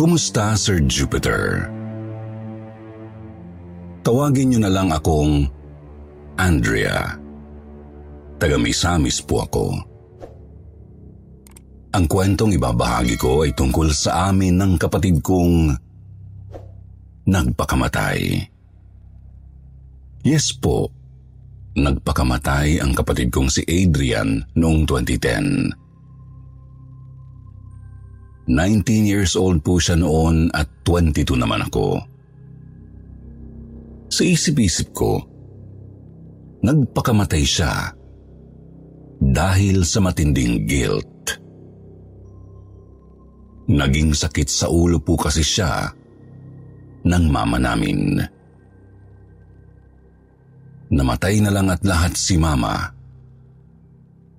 Kumusta, Sir Jupiter? Tawagin niyo na lang akong Andrea. Taga Misamis po ako. Ang kwentong ibabahagi ko ay tungkol sa amin ng kapatid kong nagpakamatay. Yes po, nagpakamatay ang kapatid kong si Adrian noong 2010. 19 years old po siya noon at 22 naman ako. Sa isip-isip ko, nagpakamatay siya dahil sa matinding guilt. Naging sakit sa ulo po kasi siya ng mama namin. Namatay na lang at lahat si mama.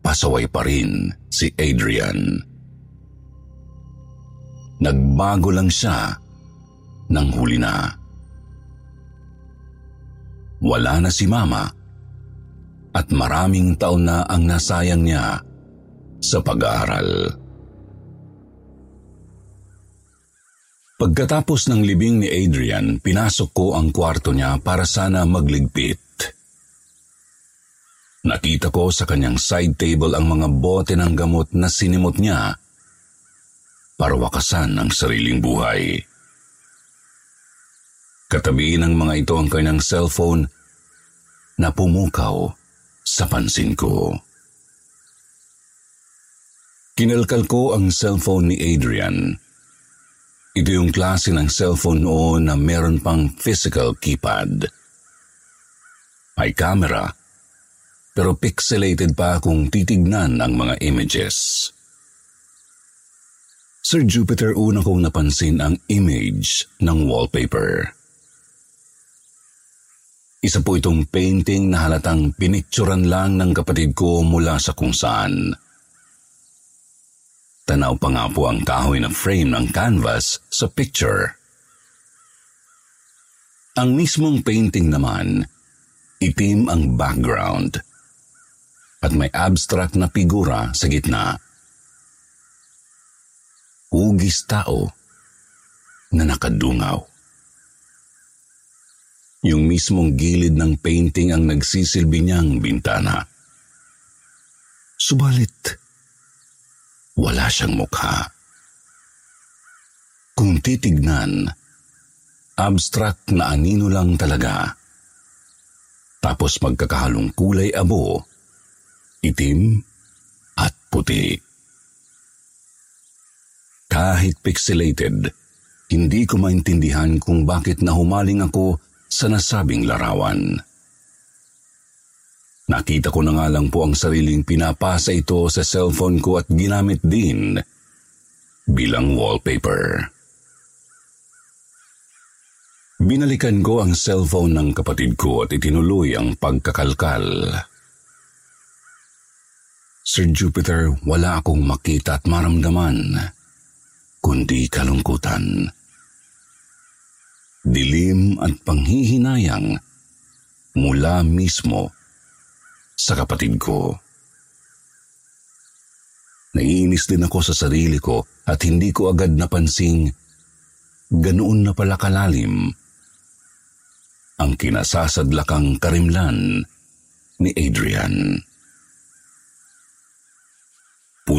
Pasaway pa rin si Adrian. Nagbago lang siya nang huli na. Wala na si mama at maraming taon na ang nasayang niya sa pag-aaral. Pagkatapos ng libing ni Adrian, pinasok ko ang kwarto niya para sana magligpit. Nakita ko sa kanyang side table ang mga bote ng gamot na sinimot niya para wakasan ang sariling buhay. Katabi ng mga ito ang kanyang cellphone na pumukaw sa pansin ko. Kinalkal ko ang cellphone ni Adrian. Ito yung klase ng cellphone noon na meron pang physical keypad. May camera, pero pixelated pa kung titignan ang mga images. Sir Jupiter, una kong napansin ang image ng wallpaper. Isa po itong painting na halatang pinicturan lang ng kapatid ko mula sa kung saan. Tanaw pa nga po ang kahoy na frame ng canvas sa picture. Ang mismong painting naman, itim ang background at may abstract na figura sa gitna. Hugis tao na nakadungaw. Yung mismong gilid ng painting ang nagsisilbi niyang bintana. Subalit, wala siyang mukha. Kung titignan, abstract na anino lang talaga. Tapos magkakahalong kulay abo, itim at puti. Kahit pixelated, hindi ko maintindihan kung bakit nahumaling ako sa nasabing larawan. Nakita ko na nga lang po ang sariling pinapasa ito sa cellphone ko at ginamit din bilang wallpaper. Binalikan ko ang cellphone ng kapatid ko at itinuloy ang pagkakalkal. Sir Jupiter, wala akong makita at maramdaman, kundi kalungkutan. Dilim at panghihinayang mula mismo sa kapatid ko. Naiinis din ako sa sarili ko at hindi ko agad napansing ganoon na pala kalalim ang kinasasadlakang karimlan ni Adrian.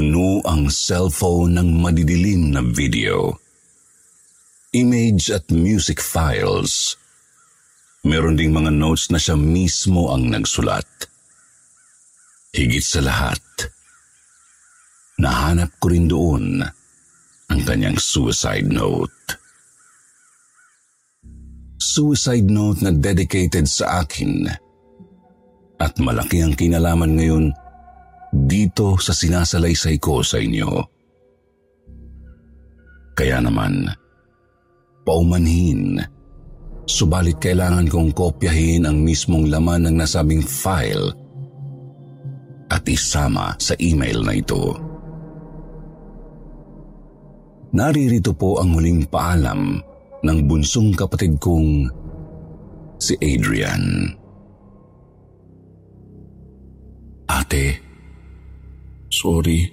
Puno ang cellphone ng madidilim na video, image at music files. Meron ding mga notes na siya mismo ang nagsulat. Higit sa lahat, nahanap ko rin doon ang kanyang suicide note. Suicide note na dedicated sa akin at malaki ang kinalaman ngayon dito sa sinasalaysay ko sa inyo. Kaya naman, paumanhin, subalit kailangan kong kopyahin ang mismong laman ng nasabing file at isama sa email na ito. Naririto po ang huling paalam ng bunsong kapatid kong si Adrian. Ate, sorry.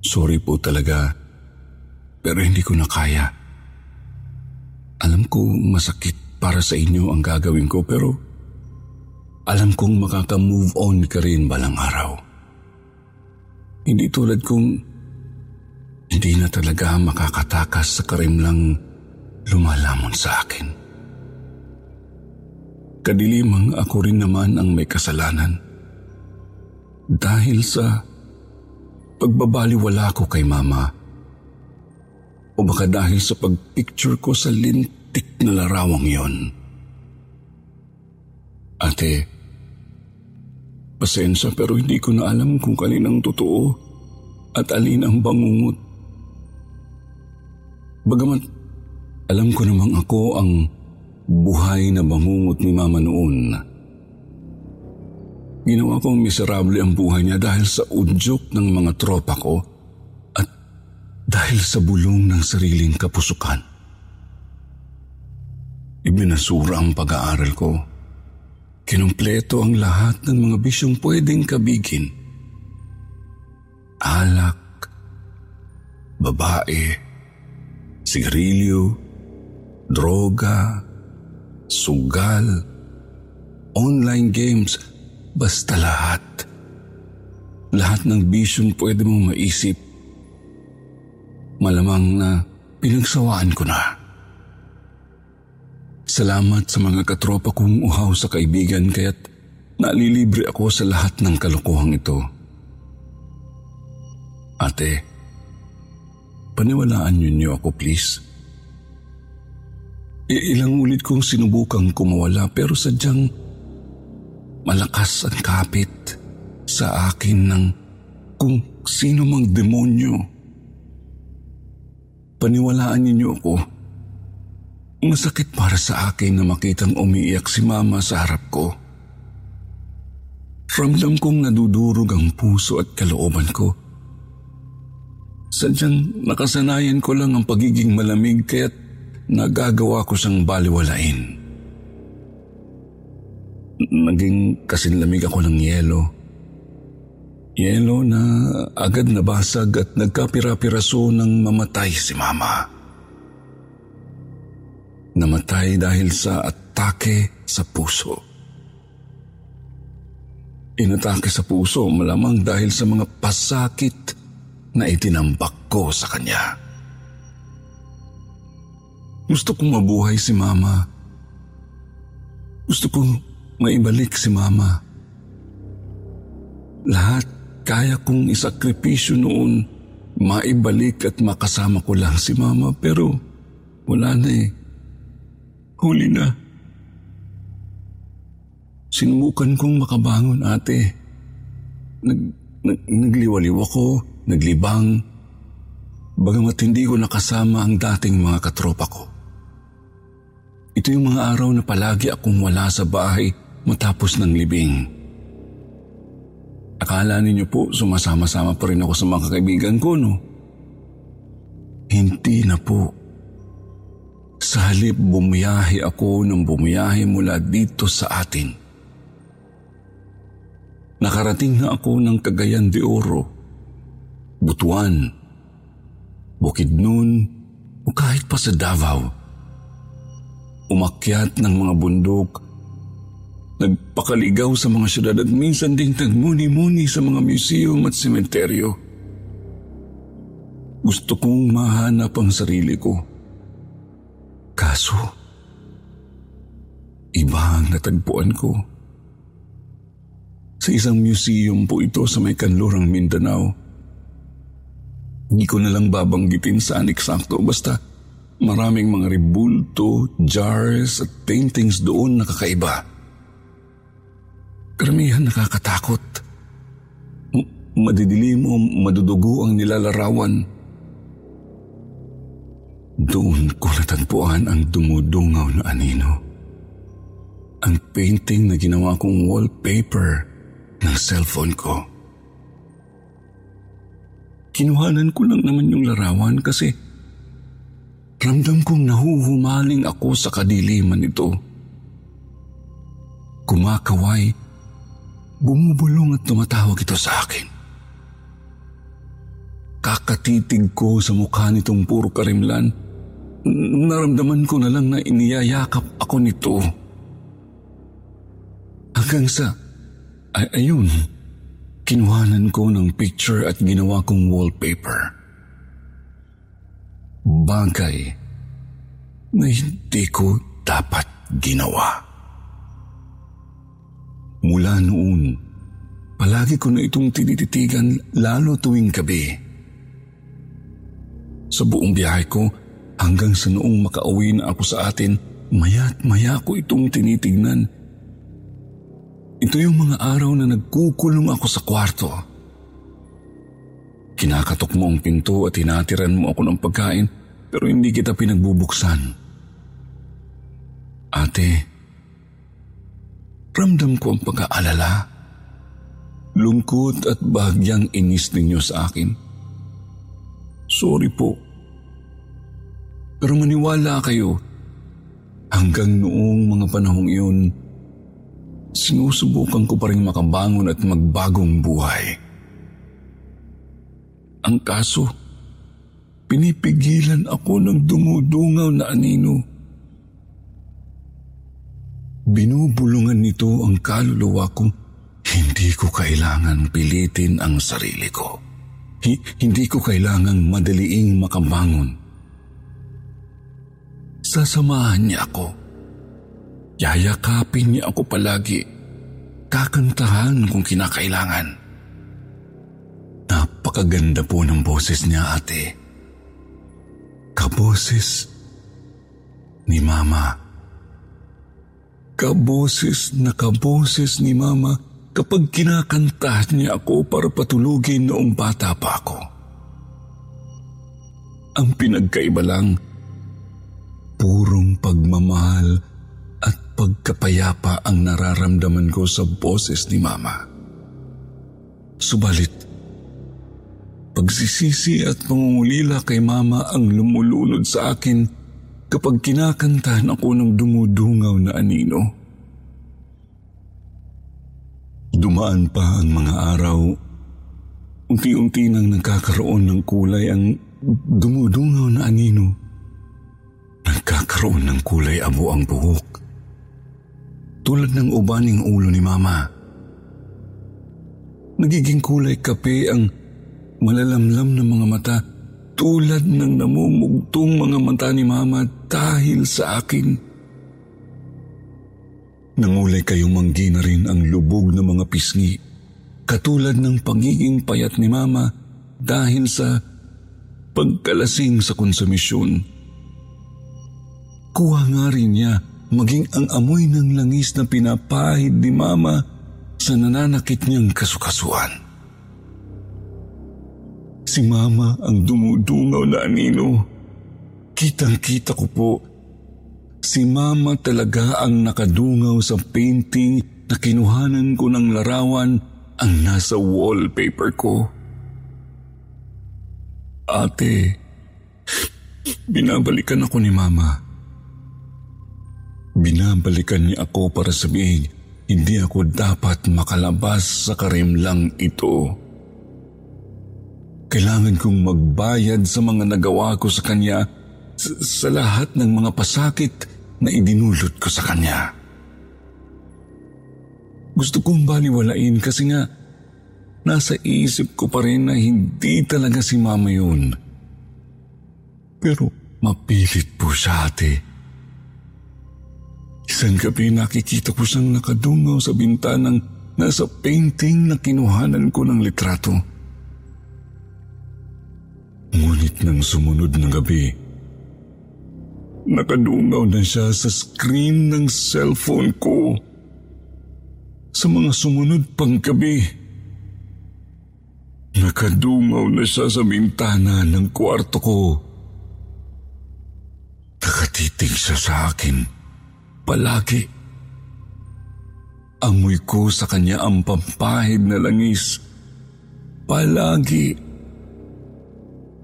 Sorry po talaga. Pero hindi ko na kaya. Alam ko masakit para sa inyo ang gagawin ko pero alam kong makaka-move on ka rin balang araw. Hindi tulad kong hindi na talaga makakatakas sa karimlang lumalamon sa akin. Kadilimang ako rin naman ang may kasalanan. Dahil sa pagbabaliwala ko kay mama. O baka dahil sa pagpicture ko sa lintik na larawang yon. Ate, pasensya pero hindi ko na alam kung kaninang totoo at alin ang bangungot. Bagamat alam ko namang ako ang buhay na bangungot ni mama noon. Ginawa kong miserable ang buhay niya dahil sa udyok ng mga tropa ko at dahil sa bulong ng sariling kapusukan. Ibinasura ang pag-aaral ko. Kinumpleto ang lahat ng mga bisyong pwedeng kabigin. Alak, babae, sigarilyo, droga, sugal, online games, basta lahat. Lahat ng bisyong pwede mong maisip. Malamang na pinagsawaan ko na. Salamat sa mga katropa kong uhaw sa kaibigan kaya't nalilibre ako sa lahat ng kalokohang ito. Ate, paniwalaan niyo niyo ako please. Ilang ulit kong sinubukang kumawala pero sadyang malakas ang kapit sa akin ng kung sino mang demonyo. Paniwalaan ninyo ako Masakit para sa akin na makitang umiiyak si mama sa harap ko. Ramdam kong nadudurog ang puso at kalooban ko. Sadyang nakasanayan ko lang ang pagiging malamig kaya't nagagawa ko siyang baliwalain. Naging kasinlamig ako ng yelo. Yelo na agad nabasag at nagkapira-piraso ng mamatay si mama. Namatay dahil sa atake sa puso. Inatake sa puso malamang dahil sa mga pasakit na itinambak ko sa kanya. Gusto kong mabuhay si Mama. Gusto kong maibalik si Mama. Lahat kaya kong isakripisyo noon maibalik at makasama ko lang si Mama pero wala na eh. Huli na. Sinubukan kong makabangon ate. Nag, nag, nagliwaliw ako, naglibang. Bagamat hindi ko nakasama ang dating mga katropa ko. Ito yung mga araw na palagi akong wala sa bahay matapos ng libing. Akala ninyo po sumasama-sama pa rin ako sa mga kaibigan ko, no? Hindi na po. Sa halip bumiyahe ako ng bumiyahe mula dito sa atin. Nakarating na ako ng Cagayan de Oro, Butuan, Bukidnon o kahit pa sa Davao. Umakyat ng mga bundok, nagpakaligaw sa mga syudad at minsan ding nagmuni-muni sa mga museum at sementeryo. Gusto kong mahanap ang sarili ko Kaso, iba ang natagpuan ko. Sa isang museum po ito sa may kanlurang Mindanao. Hindi ko na lang babanggitin saan eksakto basta maraming mga ribulto, jars at paintings doon na kakaiba. Karamihan nakakatakot. madidilim o madudugo ang nilalarawan. Doon ko natagpuan ang dumudungaw na anino. Ang painting na ginawa kong wallpaper ng cellphone ko. Kinuhanan ko lang naman yung larawan kasi ramdam kong nahuhumaling ako sa kadiliman nito. Kumakaway, bumubulong at tumatawag ito sa akin. Kakatitig ko sa mukha nitong puro karimlan. Naramdaman ko na lang na iniyayakap ako nito. Hanggang sa, ay, ayun, kinuhanan ko ng picture at ginawa kong wallpaper. Bagay na hindi ko dapat ginawa. Mula noon, palagi ko na itong tinititigan lalo tuwing gabi. Sa buong biyahe ko, hanggang sa noong makauwi na ako sa atin, maya't maya ko itong tinitignan. Ito yung mga araw na nagkukulong ako sa kwarto. Kinakatok mo ang pinto at hinatiran mo ako ng pagkain pero hindi kita pinagbubuksan. Ate, ramdam ko ang pag-aalala. Lungkot at bahagyang inis ninyo sa akin. Sorry po. Pero maniwala kayo, hanggang noong mga panahong iyon, sinusubukan ko pa rin makabangon at magbagong buhay. Ang kaso, pinipigilan ako ng dumudungaw na anino. Binubulungan nito ang kaluluwa kong hindi ko kailangan pilitin ang sarili ko. Hi- hindi ko kailangang madaliing makabangon. Sasamahan niya ako. Yayakapin niya ako palagi. Kakantahan kung kinakailangan. Napakaganda po ng boses niya ate. Kaboses ni Mama. Kaboses na kaboses ni Mama kapag kinakanta niya ako para patulugin noong bata pa ako. Ang pinagkaiba lang, purong pagmamahal at pagkapayapa ang nararamdaman ko sa boses ni Mama. Subalit, pagsisisi at pangungulila kay Mama ang lumulunod sa akin kapag kinakantahan ako ng dumudungaw na anino. Dumaan pa ang mga araw. Unti-unti nang nagkakaroon ng kulay ang dumudungaw na anino. Nagkakaroon ng kulay abo ang buhok. Tulad ng ubaning ulo ni Mama. Nagiging kulay kape ang malalamlam na mga mata tulad ng namumugtong mga mata ni Mama dahil sa akin. Nangulay kayong manggi na rin ang lubog ng mga pisngi, katulad ng pagiging payat ni Mama dahil sa pagkalasing sa konsumisyon. Kuha nga rin niya maging ang amoy ng langis na pinapahid ni Mama sa nananakit niyang kasukasuan. Si Mama ang dumudungaw na anino. Kitang-kita ko po Si Mama talaga ang nakadungaw sa painting na kinuhanan ko ng larawan ang nasa wallpaper ko. Ate, binabalikan ako ni Mama. Binabalikan niya ako para sabihin hindi ako dapat makalabas sa karimlang ito. Kailangan kong magbayad sa mga nagawa ko sa kanya sa, sa lahat ng mga pasakit na idinulot ko sa kanya. Gusto kong baliwalain kasi nga nasa isip ko pa rin na hindi talaga si mama yun. Pero mapilit po siya ate. Isang gabi nakikita ko siyang nakadungaw sa bintanang nasa painting na kinuhanan ko ng litrato. Ngunit nang sumunod na gabi, nakadungaw na siya sa screen ng cellphone ko. Sa mga sumunod pang gabi, Nakadungaw na siya sa bintana ng kwarto ko. Nakatitig siya sa akin. Palagi. Amoy ko sa kanya ang pampahid na langis. Palagi.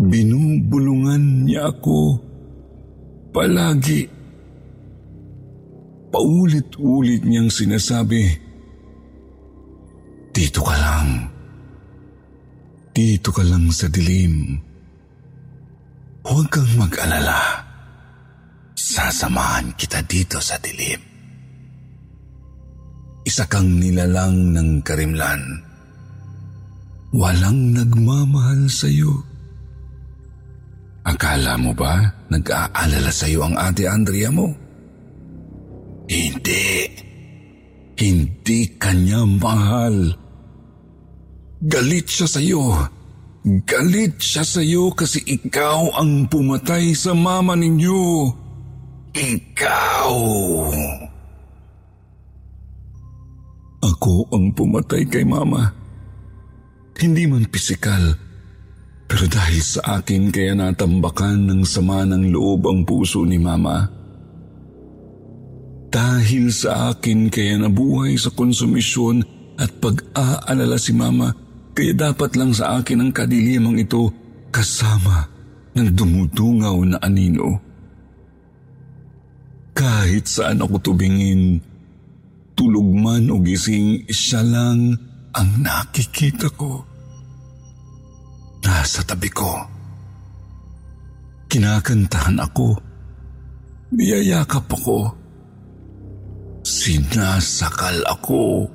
Binubulungan niya ako. Palagi. Paulit-ulit niyang sinasabi, Dito ka lang. Dito ka lang sa dilim. Huwag kang mag-alala. Sasamahan kita dito sa dilim. Isa kang nilalang ng karimlan. Walang nagmamahal sa iyo. Akala mo ba nag-aalala sa iyo ang ate Andrea mo? Hindi. Hindi kanya mahal. Galit siya sa iyo. Galit siya sa iyo kasi ikaw ang pumatay sa mama ninyo. Ikaw! Ako ang pumatay kay mama. Hindi man pisikal, pero dahil sa akin kaya natambakan ng sama ng loob ang puso ni mama. Dahil sa akin kaya nabuhay sa konsumisyon at pag-aalala si mama kaya dapat lang sa akin ang kadilimang ito kasama ng dumudungaw na anino. Kahit saan ako tubingin, tulog man o gising, siya lang ang nakikita ko. Nasa tabi ko. Kinakantahan ako. Niyayakap ako. Sinasakal ako.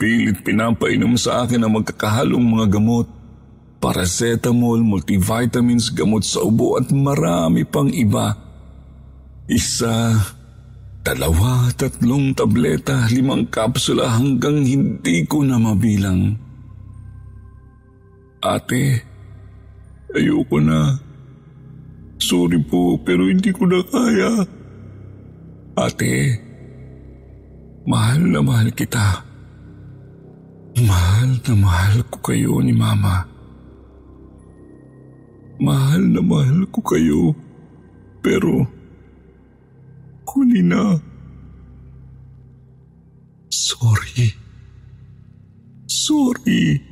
Pilit pinapainom sa akin ang magkakahalong mga gamot. Paracetamol, multivitamins, gamot sa ubo at marami pang iba. Isa, dalawa, tatlong tableta, limang kapsula hanggang hindi ko na mabilang. Ate, ayoko na. Sorry po pero hindi ko na kaya. Ate, mahal na mahal kita. Mahal na mahal ko kayo ni Mama. Mahal na mahal ko kayo. Pero, huli na. Sorry. Sorry.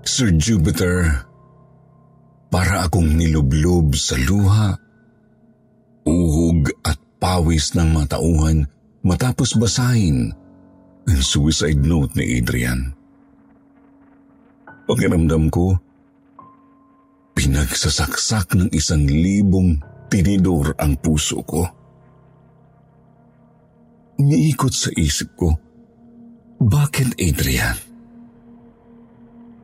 Sir Jupiter, para akong nilublob sa luha, uhog at pawis ng matauhan matapos basahin ang suicide note ni Adrian. Pakiramdam ko, pinagsasaksak ng isang libong tinidor ang puso ko. Umiikot sa isip ko, bakit Adrian?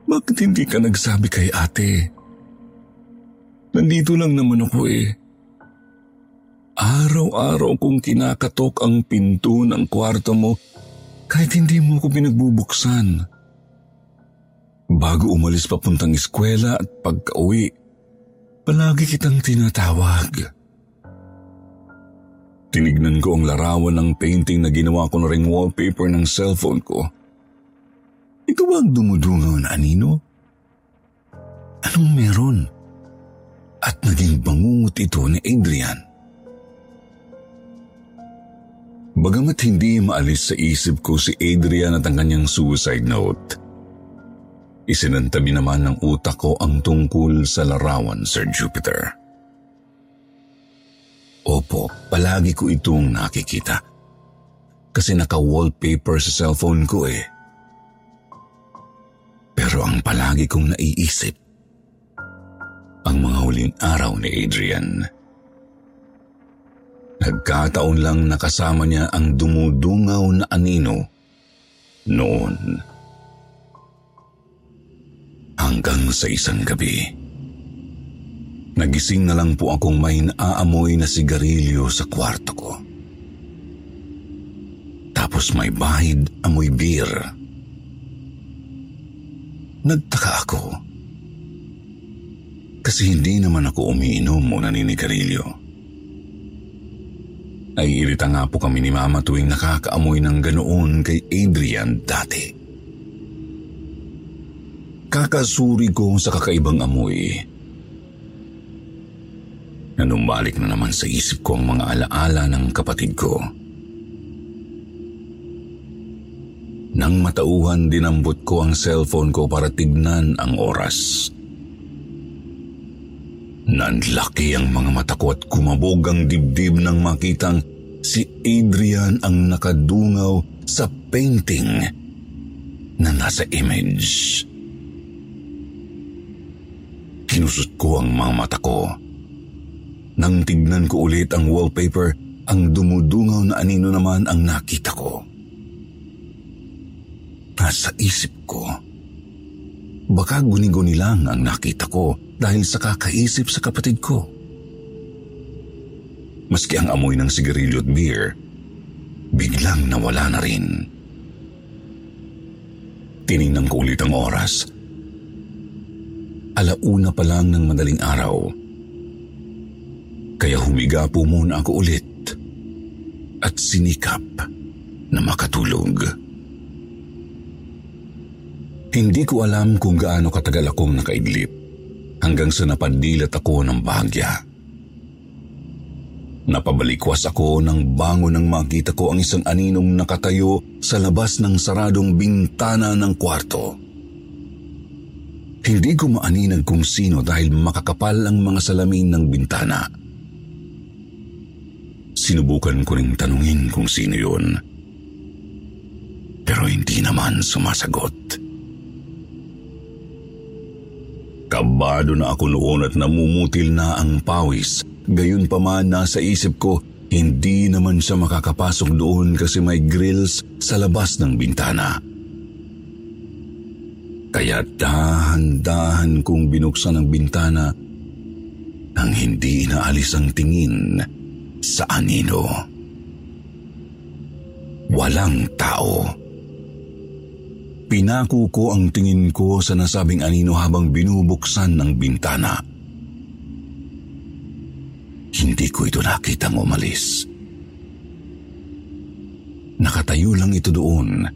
Bakit hindi ka nagsabi kay ate? Nandito lang naman ako eh. Araw-araw kong kinakatok ang pinto ng kwarto mo kahit hindi mo ko pinagbubuksan. Bago umalis papuntang eskwela at pagka-uwi, palagi kitang tinatawag. Tinignan ko ang larawan ng painting na ginawa ko na ring wallpaper ng cellphone ko. Ikaw ba ang dumudungaw anino? Anong meron? At naging bangungot ito ni Adrian. Bagamat hindi maalis sa isip ko si Adrian at ang kanyang suicide note, isinantabi naman ng utak ko ang tungkol sa larawan, Sir Jupiter. Opo, palagi ko itong nakikita. Kasi naka-wallpaper sa cellphone ko eh ang palagi kong naiisip, ang mga huling araw ni Adrian. Nagkataon lang nakasama niya ang dumudungaw na anino noon. Hanggang sa isang gabi. Nagising na lang po akong may naaamoy na sigarilyo sa kwarto ko. Tapos may bahid amoy beer. Nagtaka ako. Kasi hindi naman ako umiinom o naninigarilyo. Naiirita nga po kami ni Mama tuwing nakakaamoy ng ganoon kay Adrian dati. Kakasuri ko sa kakaibang amoy. Nanumbalik na naman sa isip ko ang mga alaala ng kapatid ko. Nang matauhan, dinambot ko ang cellphone ko para tignan ang oras. Nanlaki ang mga mata ko at kumabog ang dibdib nang makitang si Adrian ang nakadungaw sa painting na nasa image. Kinusot ko ang mga mata ko. Nang tignan ko ulit ang wallpaper, ang dumudungaw na anino naman ang nakita ko. Nasa isip ko, baka guni-guni lang ang nakita ko dahil sa kakaisip sa kapatid ko. Maski ang amoy ng sigarilyo at beer, biglang nawala na rin. Tiningnan ko ulit ang oras. Alauna pa lang ng madaling araw. Kaya humiga po muna ako ulit at sinikap na makatulog. Hindi ko alam kung gaano katagal akong nakaidlip hanggang sa napandilat ako ng bahagya. Napabalikwas ako nang bango nang makita ko ang isang aninong nakatayo sa labas ng saradong bintana ng kwarto. Hindi ko maaninag kung sino dahil makakapal ang mga salamin ng bintana. Sinubukan ko ring tanungin kung sino yun. Pero hindi naman sumasagot. Kabado na ako noon at namumutil na ang pawis. Gayun pa man nasa isip ko, hindi naman siya makakapasok doon kasi may grills sa labas ng bintana. Kaya dahan-dahan kong binuksan ang bintana nang hindi inaalis ang tingin sa anino. Walang tao. Pinako ko ang tingin ko sa nasabing anino habang binubuksan ng bintana. Hindi ko ito nakitang umalis. Nakatayo lang ito doon.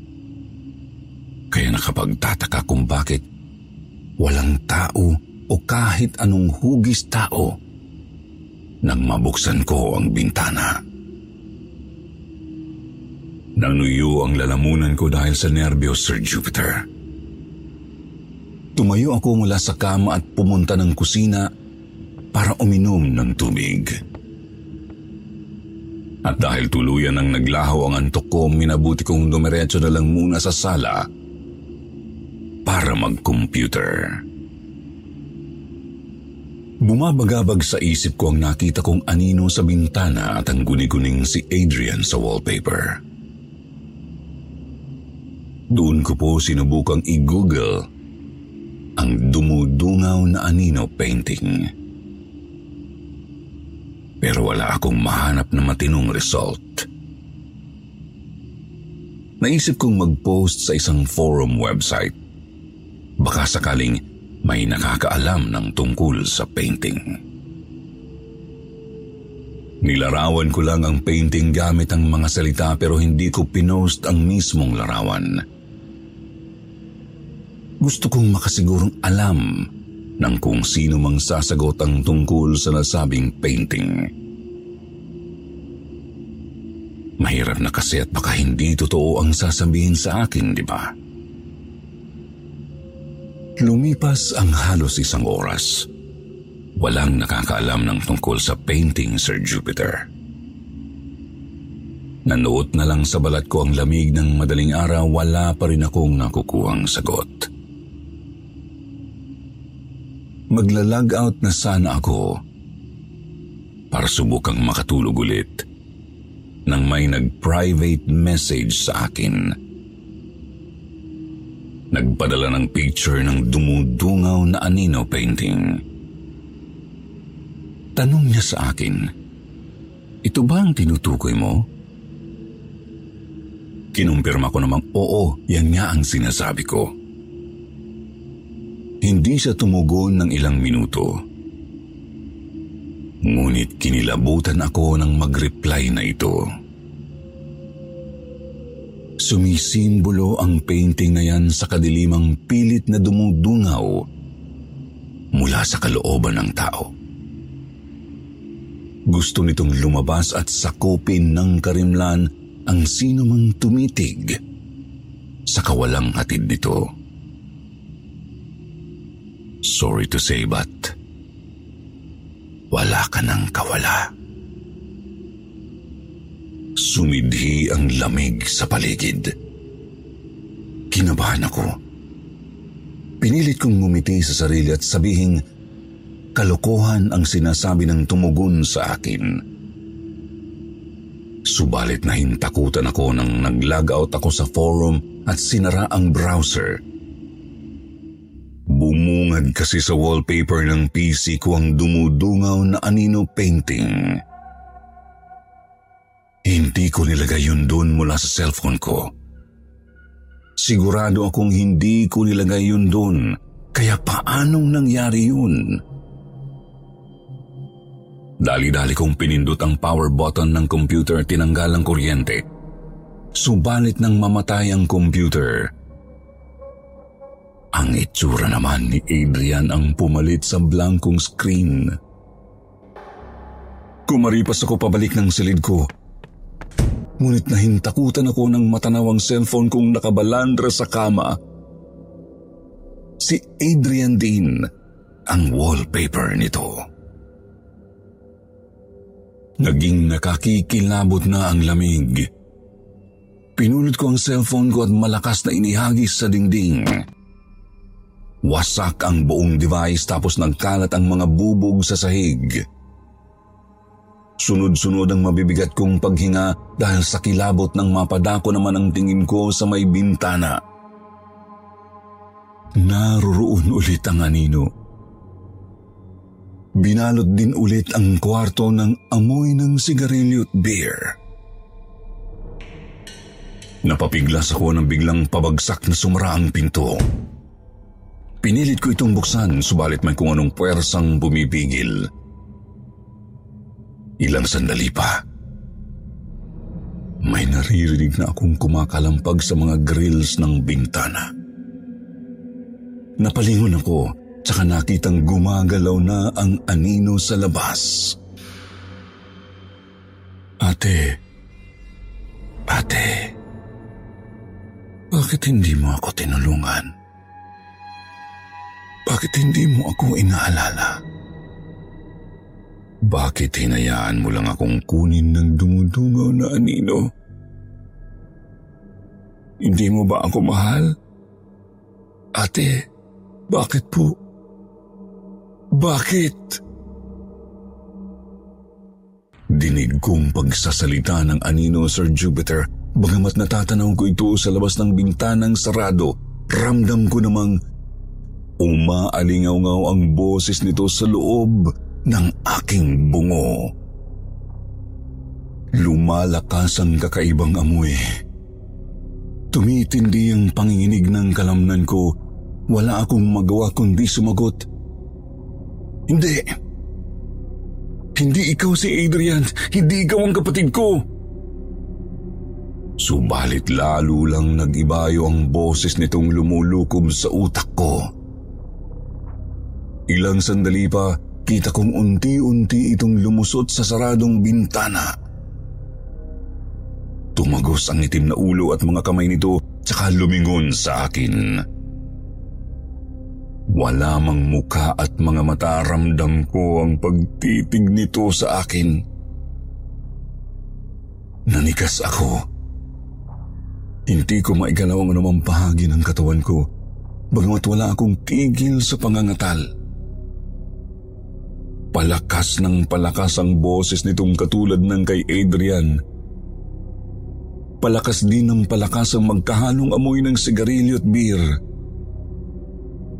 Kaya nakapagtataka kung bakit walang tao o kahit anong hugis tao nang mabuksan ko ang bintana. Nanuyo ang lalamunan ko dahil sa nerbiyos, Sir Jupiter. Tumayo ako mula sa kama at pumunta ng kusina para uminom ng tubig. At dahil tuluyan ang naglaho ang antok ko, minabuti kong dumiretso na lang muna sa sala para mag-computer. Bumabagabag sa isip ko ang nakita kong anino sa bintana at ang guni-guning si Adrian sa wallpaper. Doon ko po sinubukang i-google ang dumudungaw na anino painting. Pero wala akong mahanap na matinong result. Naisip kong mag-post sa isang forum website. Baka sakaling may nakakaalam ng tungkol sa painting. Nilarawan ko lang ang painting gamit ang mga salita pero hindi ko pinost ang mismong larawan. Gusto kong makasigurong alam ng kung sino mang sasagot ang tungkol sa nasabing painting. Mahirap na kasi at baka hindi totoo ang sasabihin sa akin, di ba? Lumipas ang halos isang oras. Walang nakakaalam ng tungkol sa painting, Sir Jupiter. Nanuot na lang sa balat ko ang lamig ng madaling araw, wala pa rin akong nakukuhang sagot. Maglalag out na sana ako para subukang makatulog ulit nang may nag-private message sa akin. Nagpadala ng picture ng dumudungaw na anino painting. Tanong niya sa akin, ito ba ang tinutukoy mo? Kinumpirma ko namang oo, yan nga ang sinasabi ko. Hindi siya tumugon ng ilang minuto. Ngunit kinilabutan ako ng mag-reply na ito. Sumisimbolo ang painting na yan sa kadilimang pilit na dumudungaw mula sa kalooban ng tao. Gusto nitong lumabas at sakupin ng karimlan ang sino mang tumitig sa kawalang hatid nito. Sorry to say but wala ka ng kawala. Sumidhi ang lamig sa paligid. Kinabahan ako. Pinilit kong ngumiti sa sarili at sabihing kalokohan ang sinasabi ng tumugon sa akin. Subalit na hintakutan ako nang nag-log out ako sa forum at sinara ang browser. Bumungad kasi sa wallpaper ng PC ko ang dumudungaw na anino painting. Hindi ko nilagay yun doon mula sa cellphone ko. Sigurado akong hindi ko nilagay yun doon, kaya paanong nangyari yun? Dali-dali kong pinindot ang power button ng computer tinanggal ang kuryente. Subalit nang mamatay ang computer, ang itsura naman ni Adrian ang pumalit sa blankong screen. Kumaripas ako pabalik ng silid ko. Ngunit nahintakutan ako ng matanaw ang cellphone kong nakabalandra sa kama. Si Adrian din ang wallpaper nito. Naging nakakikilabot na ang lamig. Pinulot ko ang cellphone ko at malakas na inihagis sa dingding. Wasak ang buong device tapos nagkalat ang mga bubog sa sahig. Sunod-sunod ang mabibigat kong paghinga dahil sa kilabot ng mapadako naman ang tingin ko sa may bintana. Naroroon ulit ang anino. Binalot din ulit ang kwarto ng amoy ng sigarilyo at beer. Napapiglas ako ng biglang pabagsak na sumara ang pinto. Pinilit ko itong buksan subalit may kung anong puwersang bumibigil. Ilang sandali pa. May naririnig na akong kumakalampag sa mga grills ng bintana. Napalingon ako Tsaka nakitang gumagalaw na ang anino sa labas. Ate, ate, bakit hindi mo ako tinulungan? Bakit hindi mo ako inaalala? Bakit hinayaan mo lang akong kunin ng dumudungaw na anino? Hindi mo ba ako mahal? Ate, bakit po? Bakit? Dinig kong pagsasalita ng anino Sir Jupiter bagamat natatanaw ko ito sa labas ng bintanang sarado ramdam ko namang umaalingaw-ngaw ang boses nito sa loob ng aking bungo. Lumalakas ang kakaibang amoy. Tumitindi ang panginginig ng kalamnan ko. Wala akong magawa kundi sumagot. Hindi. Hindi ikaw si Adrian. Hindi ikaw ang kapatid ko. Subalit lalo lang nag-ibayo ang boses nitong lumulukob sa utak ko. Ilang sandali pa, kita kong unti-unti itong lumusot sa saradong bintana. Tumagos ang itim na ulo at mga kamay nito tsaka lumingon sa akin. Wala mang muka at mga mata ramdam ko ang pagtitig nito sa akin. Nanikas ako. Hindi ko maigalaw ang anumang bahagi ng katawan ko, bagamat wala akong tigil sa pangangatal. Palakas ng palakas ang boses nitong katulad ng kay Adrian. Palakas din ng palakas ang magkahalong amoy ng sigarilyo at beer.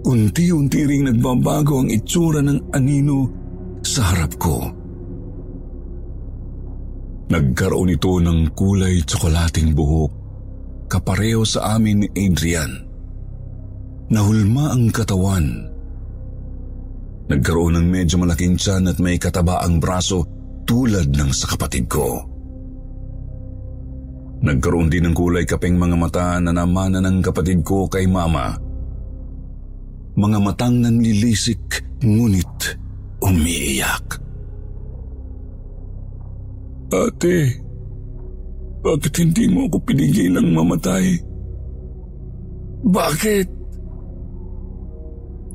Unti-unti ring nagbabago ang itsura ng anino sa harap ko. Nagkaroon ito ng kulay tsokolating buhok, kapareho sa amin ni Adrian. Nahulma ang katawan. Nagkaroon ng medyo malaking tiyan at may kataba ang braso tulad ng sa kapatid ko. Nagkaroon din ng kulay kapeng mga mata na namana ng kapatid ko kay mama mga matang nanlilisik ngunit umiiyak. Ate, bakit hindi mo ako pinigilang mamatay? Bakit?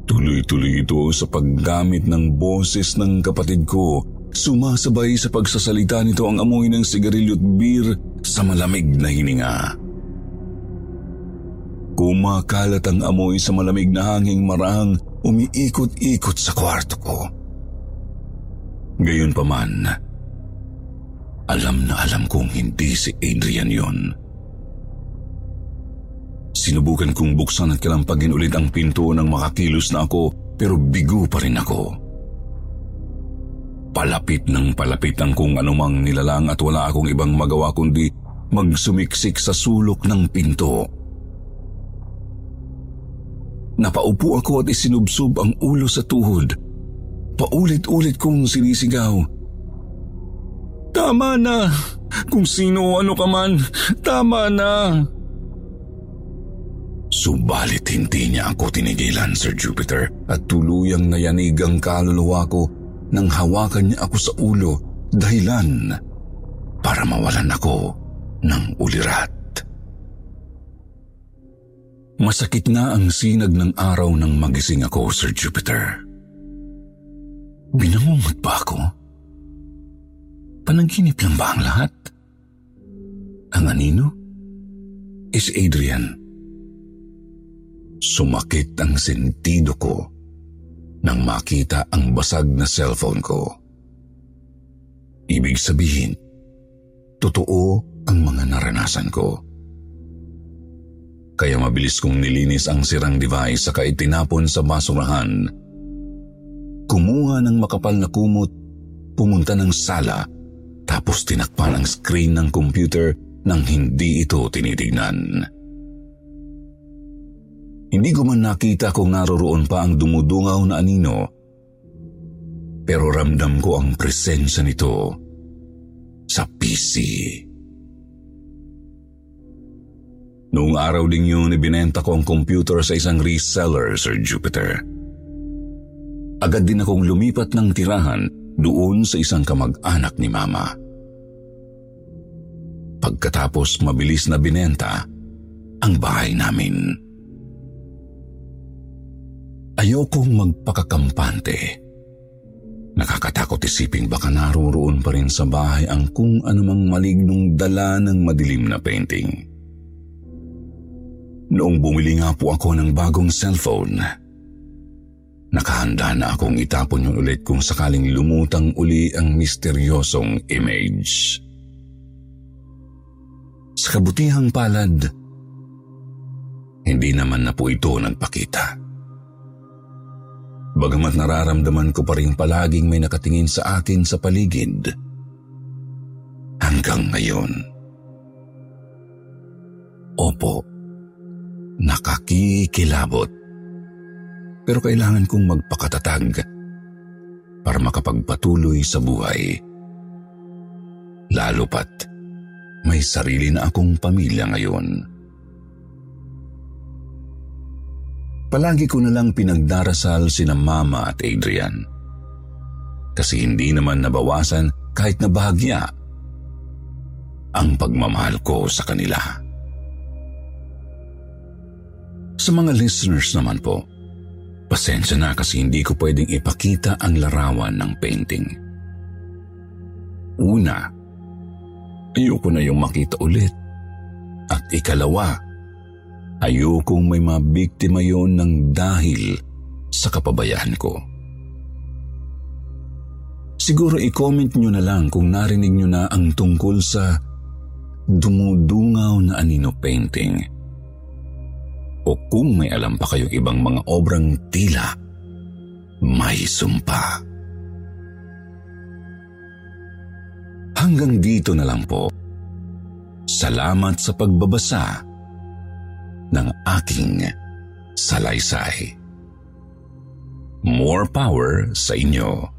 Tuloy-tuloy ito sa paggamit ng boses ng kapatid ko. Sumasabay sa pagsasalita nito ang amoy ng sigarilyo beer sa malamig na hininga. Kumakalat ang amoy sa malamig na hanging marahang umiikot-ikot sa kwarto ko. Gayon pa man, alam na alam kong hindi si Adrian yon. Sinubukan kong buksan at kalampagin ulit ang pinto nang makakilos na ako pero bigo pa rin ako. Palapit ng palapit ang kung anumang nilalang at wala akong ibang magawa kundi magsumiksik sa sulok ng pinto. Napaupo ako at isinubsob ang ulo sa tuhod. Paulit-ulit kong sinisigaw. Tama na! Kung sino ano ka man, tama na! Subalit hindi niya ako tinigilan, Sir Jupiter, at tuluyang nayanig ang kaluluwa ko nang hawakan niya ako sa ulo dahilan para mawalan ako ng ulirat. Masakit na ang sinag ng araw nang magising ako, Sir Jupiter. Binangungot ba ako? Panaginip lang ba ang lahat? Ang anino? Is Adrian. Sumakit ang sentido ko nang makita ang basag na cellphone ko. Ibig sabihin, totoo ang mga naranasan ko. Kaya mabilis kong nilinis ang sirang device saka itinapon sa basurahan. Kumuha ng makapal na kumot, pumunta ng sala, tapos tinakpan ang screen ng computer nang hindi ito tinitignan. Hindi ko man nakita kung naroroon pa ang dumudungaw na anino, pero ramdam ko ang presensya nito sa PC. Noong araw ding yun, ibinenta ko ang computer sa isang reseller, Sir Jupiter. Agad din akong lumipat ng tirahan doon sa isang kamag-anak ni Mama. Pagkatapos mabilis na binenta ang bahay namin. Ayokong magpakakampante. Nakakatakot isiping baka naroroon pa rin sa bahay ang kung anumang malignong dala ng madilim na painting. Noong bumili nga po ako ng bagong cellphone, nakahanda na akong itapon yun ulit kung sakaling lumutang uli ang misteryosong image. Sa kabutihang palad, hindi naman na po ito nagpakita. Bagamat nararamdaman ko pa rin palaging may nakatingin sa akin sa paligid. Hanggang ngayon. Opo, nakakikilabot. Pero kailangan kong magpakatatag para makapagpatuloy sa buhay. Lalo pat may sarili na akong pamilya ngayon. Palagi ko na lang pinagdarasal sina Mama at Adrian. Kasi hindi naman nabawasan kahit na bahagya ang pagmamahal ko sa kanila. Sa mga listeners naman po, pasensya na kasi hindi ko pwedeng ipakita ang larawan ng painting. Una, ayoko na yung makita ulit. At ikalawa, ayokong may mabiktima yon ng dahil sa kapabayaan ko. Siguro i-comment nyo na lang kung narinig nyo na ang tungkol sa dumudungaw na anino painting. O kung may alam pa kayong ibang mga obrang tila, may sumpa. Hanggang dito na lang po. Salamat sa pagbabasa ng aking salaysay. More power sa inyo.